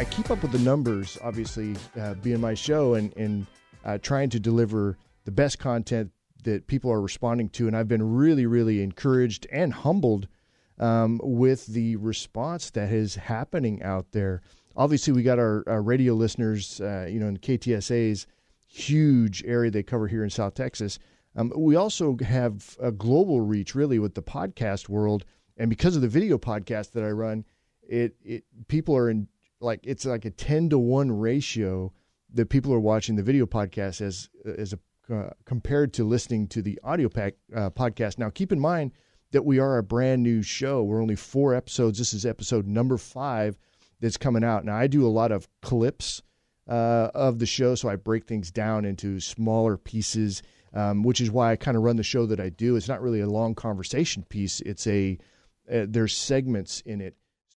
I keep up with the numbers, obviously, uh, being my show and, and uh, trying to deliver the best content that people are responding to. And I've been really, really encouraged and humbled um, with the response that is happening out there. Obviously, we got our, our radio listeners, uh, you know, in KTSA's huge area they cover here in South Texas. Um, we also have a global reach, really, with the podcast world. And because of the video podcast that I run, it, it people are in like it's like a 10 to 1 ratio that people are watching the video podcast as as a uh, compared to listening to the audio pack, uh, podcast. Now, keep in mind that we are a brand new show. We're only four episodes. This is episode number five that's coming out. Now, I do a lot of clips uh, of the show, so I break things down into smaller pieces, um, which is why I kind of run the show that I do. It's not really a long conversation piece. It's a uh, there's segments in it